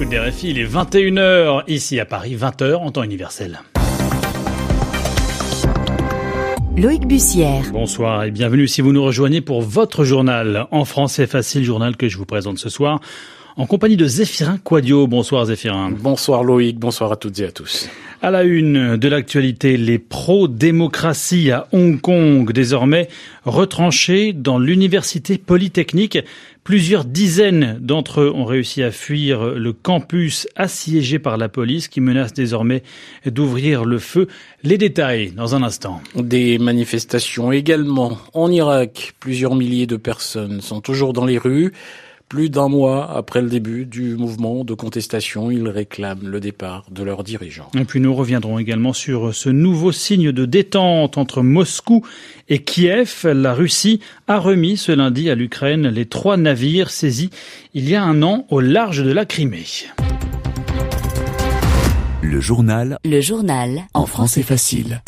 l'écoute des RFI, il est 21h ici à Paris, 20h en temps universel. Loïc Bussière. Bonsoir et bienvenue si vous nous rejoignez pour votre journal en français facile, journal que je vous présente ce soir en compagnie de Zéphirin Quadio. Bonsoir Zéphirin. Bonsoir Loïc, bonsoir à toutes et à tous. À la une de l'actualité, les pro-démocratie à Hong Kong, désormais retranchés dans l'université polytechnique. Plusieurs dizaines d'entre eux ont réussi à fuir le campus assiégé par la police qui menace désormais d'ouvrir le feu. Les détails dans un instant. Des manifestations également en Irak. Plusieurs milliers de personnes sont toujours dans les rues. Plus d'un mois après le début du mouvement de contestation, ils réclament le départ de leurs dirigeants. Et puis nous reviendrons également sur ce nouveau signe de détente entre Moscou et Kiev. La Russie a remis ce lundi à l'Ukraine les trois navires saisis il y a un an au large de la Crimée. Le journal. Le journal. En français facile.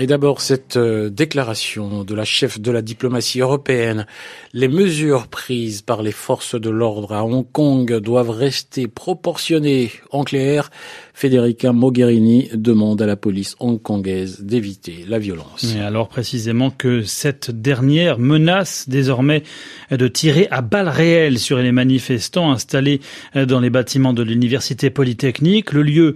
Et d'abord, cette euh, déclaration de la chef de la diplomatie européenne. Les mesures prises par les forces de l'ordre à Hong Kong doivent rester proportionnées. En clair, Federica Mogherini demande à la police hongkongaise d'éviter la violence. Et alors précisément que cette dernière menace désormais de tirer à balles réelles sur les manifestants installés dans les bâtiments de l'université polytechnique. Le lieu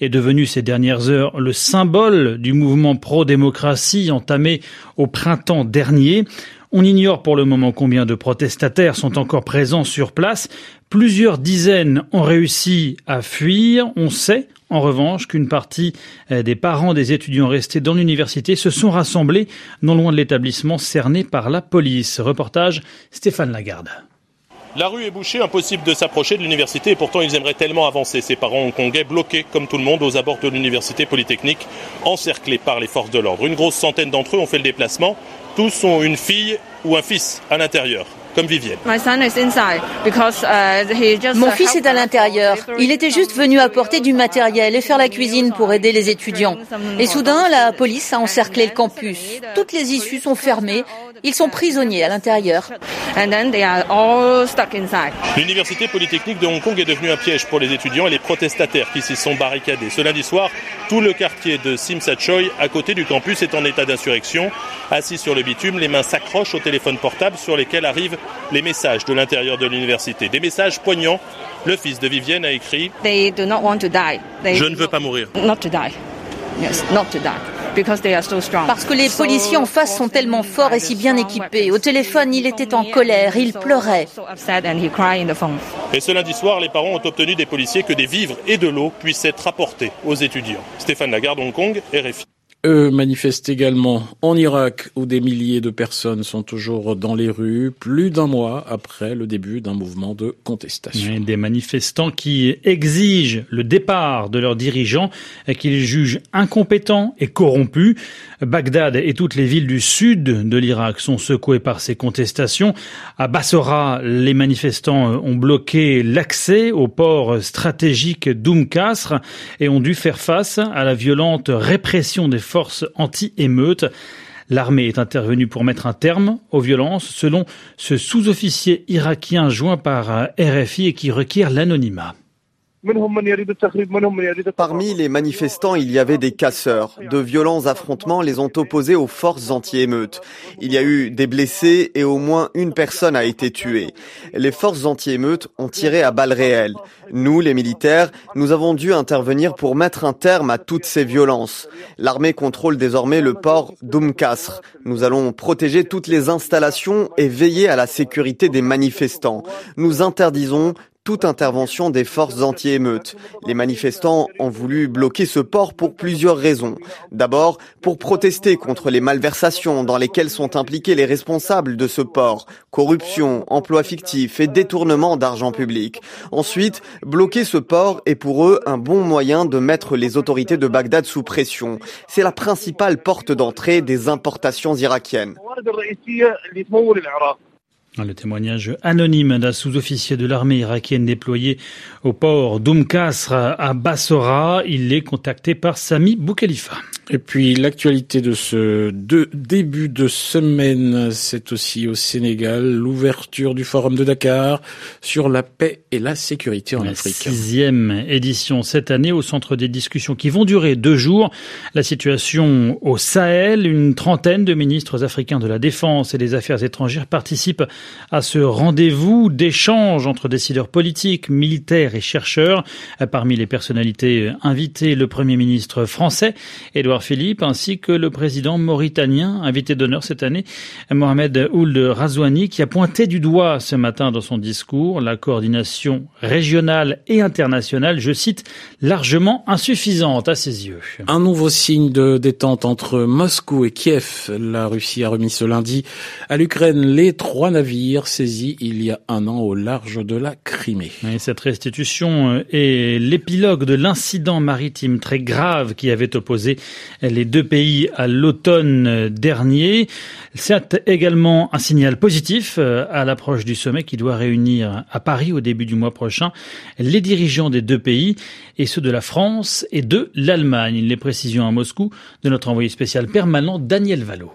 est devenu ces dernières heures le symbole du mouvement pro-démocratie entamé au printemps dernier. On ignore pour le moment combien de protestataires sont encore présents sur place. Plusieurs dizaines ont réussi à fuir. On sait en revanche qu'une partie euh, des parents des étudiants restés dans l'université se sont rassemblés non loin de l'établissement cerné par la police. Reportage Stéphane Lagarde. La rue est bouchée, impossible de s'approcher de l'université et pourtant ils aimeraient tellement avancer. Ces parents hongkongais bloqués comme tout le monde aux abords de l'université polytechnique, encerclés par les forces de l'ordre. Une grosse centaine d'entre eux ont fait le déplacement. Tous ont une fille ou un fils à l'intérieur comme Vivienne. Uh, Mon fils est à l'intérieur. Il était juste venu apporter du matériel et faire la cuisine pour aider les étudiants. Et soudain, la police a encerclé le campus. Toutes les issues sont fermées. Ils sont prisonniers à l'intérieur. L'université polytechnique de Hong Kong est devenue un piège pour les étudiants et les protestataires qui s'y sont barricadés. Ce lundi soir, tout le quartier de Sim Choi, à côté du campus, est en état d'insurrection. Assis sur le bitume, les mains s'accrochent au téléphone portable sur lesquels arrivent les messages de l'intérieur de l'université. Des messages poignants. Le fils de Vivienne a écrit Je ne veux pas mourir. Parce que les policiers en face sont tellement forts et si bien équipés. Au téléphone, il était en colère, il pleurait. Et ce lundi soir, les parents ont obtenu des policiers que des vivres et de l'eau puissent être apportés aux étudiants. Stéphane Lagarde, Hong Kong, RFI. Eux manifestent également en Irak où des milliers de personnes sont toujours dans les rues, plus d'un mois après le début d'un mouvement de contestation. des manifestants qui exigent le départ de leurs dirigeants et qu'ils jugent incompétents et corrompus. Bagdad et toutes les villes du sud de l'Irak sont secouées par ces contestations. À Bassora, les manifestants ont bloqué l'accès au port stratégique d'Oum et ont dû faire face à la violente répression des forces anti-émeutes. L'armée est intervenue pour mettre un terme aux violences, selon ce sous-officier irakien joint par RFI et qui requiert l'anonymat. Parmi les manifestants, il y avait des casseurs. De violents affrontements les ont opposés aux forces anti-émeutes. Il y a eu des blessés et au moins une personne a été tuée. Les forces anti-émeutes ont tiré à balles réelles. Nous, les militaires, nous avons dû intervenir pour mettre un terme à toutes ces violences. L'armée contrôle désormais le port d'Oumkasr. Nous allons protéger toutes les installations et veiller à la sécurité des manifestants. Nous interdisons toute intervention des forces anti-émeutes. Les manifestants ont voulu bloquer ce port pour plusieurs raisons. D'abord, pour protester contre les malversations dans lesquelles sont impliqués les responsables de ce port, corruption, emploi fictif et détournement d'argent public. Ensuite, bloquer ce port est pour eux un bon moyen de mettre les autorités de Bagdad sous pression. C'est la principale porte d'entrée des importations irakiennes. Le témoignage anonyme d'un sous-officier de l'armée irakienne déployé au port d'Oum à Bassora. Il est contacté par Sami Boukhalifa. Et puis l'actualité de ce début de semaine, c'est aussi au Sénégal l'ouverture du forum de Dakar sur la paix et la sécurité en Afrique. Sixième édition cette année au centre des discussions qui vont durer deux jours. La situation au Sahel, une trentaine de ministres africains de la défense et des affaires étrangères participent à ce rendez-vous d'échange entre décideurs politiques, militaires et chercheurs. Parmi les personnalités invitées, le premier ministre français, Edouard Philippe, ainsi que le président mauritanien, invité d'honneur cette année, Mohamed Ould Razouani, qui a pointé du doigt ce matin dans son discours la coordination régionale et internationale, je cite, largement insuffisante à ses yeux. Un nouveau signe de détente entre Moscou et Kiev. La Russie a remis ce lundi à l'Ukraine les trois navires saisis il y a un an au large de la Crimée. Et cette restitution est l'épilogue de l'incident maritime très grave qui avait opposé les deux pays à l'automne dernier. C'est également un signal positif euh, à l'approche du sommet qui doit réunir à Paris au début du mois prochain les dirigeants des deux pays et ceux de la France et de l'Allemagne. Les précisions à Moscou de notre envoyé spécial permanent Daniel Valo.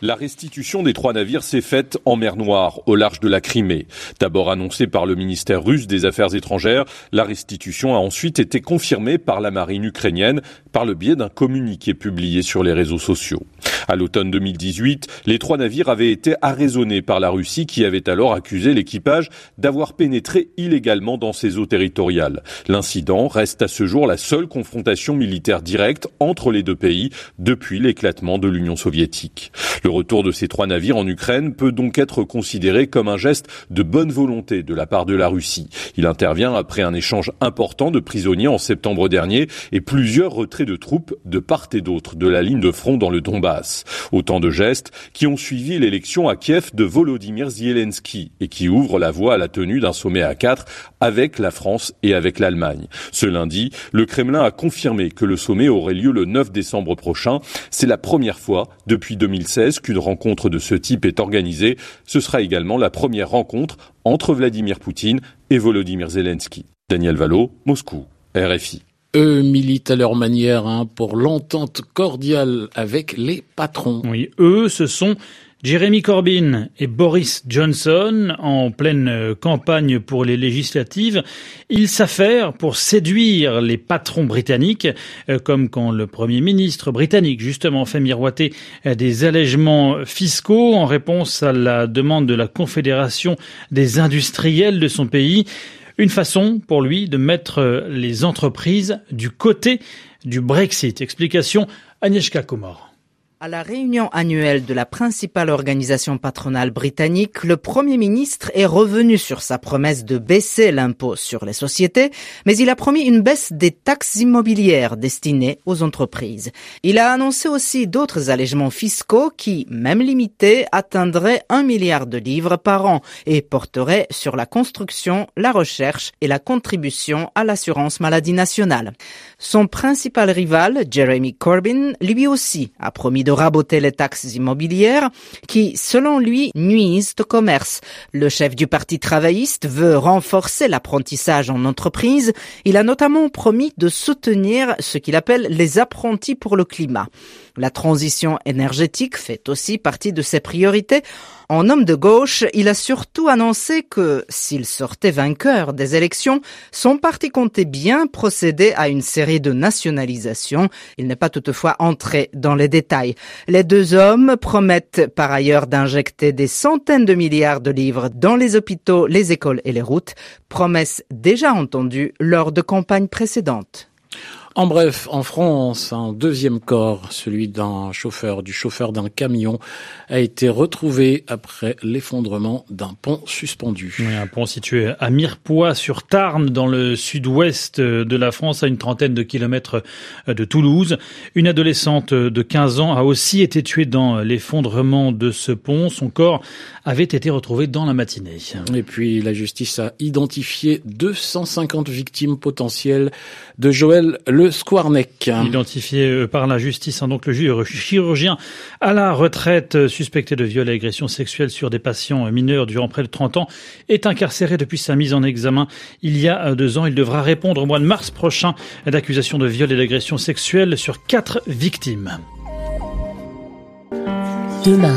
La restitution des trois navires s'est faite en mer Noire, au large de la Crimée. D'abord annoncée par le ministère russe des Affaires étrangères, la restitution a ensuite été confirmée par la marine ukrainienne par le biais d'un communiqué publié sur les réseaux sociaux. À l'automne 2018, les trois navires avaient été arraisonnés par la Russie qui avait alors accusé l'équipage d'avoir pénétré illégalement dans ses eaux territoriales. L'incident reste à ce jour la seule confrontation militaire directe entre les deux pays depuis l'éclatement de l'Union soviétique. Le retour de ces trois navires en Ukraine peut donc être considéré comme un geste de bonne volonté de la part de la Russie. Il intervient après un échange important de prisonniers en septembre dernier et plusieurs retraits de troupes de part et d'autre de la ligne de front dans le Donbass. Autant de gestes qui ont suivi l'élection à Kiev de Volodymyr Zelensky et qui ouvrent la voie à la tenue d'un sommet à quatre avec la France et avec l'Allemagne. Ce lundi, le Kremlin a confirmé que le sommet aurait lieu le 9 décembre prochain. C'est la première fois depuis 2016 qu'une rencontre de ce type est organisée. Ce sera également la première rencontre entre Vladimir Poutine et Volodymyr Zelensky. Daniel Valo, Moscou, RFI. Eux militent à leur manière hein, pour l'entente cordiale avec les patrons. Oui, eux, ce sont Jeremy Corbyn et Boris Johnson en pleine campagne pour les législatives, ils s'affairent pour séduire les patrons britanniques, euh, comme quand le Premier ministre britannique justement fait miroiter euh, des allègements fiscaux en réponse à la demande de la Confédération des industriels de son pays. Une façon pour lui de mettre les entreprises du côté du Brexit. Explication Agnieszka Komor. À la réunion annuelle de la principale organisation patronale britannique, le Premier ministre est revenu sur sa promesse de baisser l'impôt sur les sociétés, mais il a promis une baisse des taxes immobilières destinées aux entreprises. Il a annoncé aussi d'autres allègements fiscaux qui, même limités, atteindraient un milliard de livres par an et porteraient sur la construction, la recherche et la contribution à l'assurance maladie nationale. Son principal rival, Jeremy Corbyn, lui aussi a promis de raboter les taxes immobilières qui, selon lui, nuisent au commerce. Le chef du Parti travailliste veut renforcer l'apprentissage en entreprise. Il a notamment promis de soutenir ce qu'il appelle les apprentis pour le climat. La transition énergétique fait aussi partie de ses priorités. En homme de gauche, il a surtout annoncé que s'il sortait vainqueur des élections, son parti comptait bien procéder à une série de nationalisations. Il n'est pas toutefois entré dans les détails. Les deux hommes promettent par ailleurs d'injecter des centaines de milliards de livres dans les hôpitaux, les écoles et les routes, promesse déjà entendue lors de campagnes précédentes. En bref, en France, un deuxième corps, celui d'un chauffeur, du chauffeur d'un camion, a été retrouvé après l'effondrement d'un pont suspendu. un pont situé à Mirepoix sur Tarn, dans le sud-ouest de la France, à une trentaine de kilomètres de Toulouse. Une adolescente de 15 ans a aussi été tuée dans l'effondrement de ce pont. Son corps avait été retrouvé dans la matinée. Et puis, la justice a identifié 250 victimes potentielles de Joël Le le Squarneck. Identifié par la justice, hein, donc le chirurgien à la retraite suspecté de viol et agression sexuelle sur des patients mineurs durant près de 30 ans est incarcéré depuis sa mise en examen il y a deux ans. Il devra répondre au mois de mars prochain d'accusations de viol et d'agression sexuelle sur quatre victimes. Demain.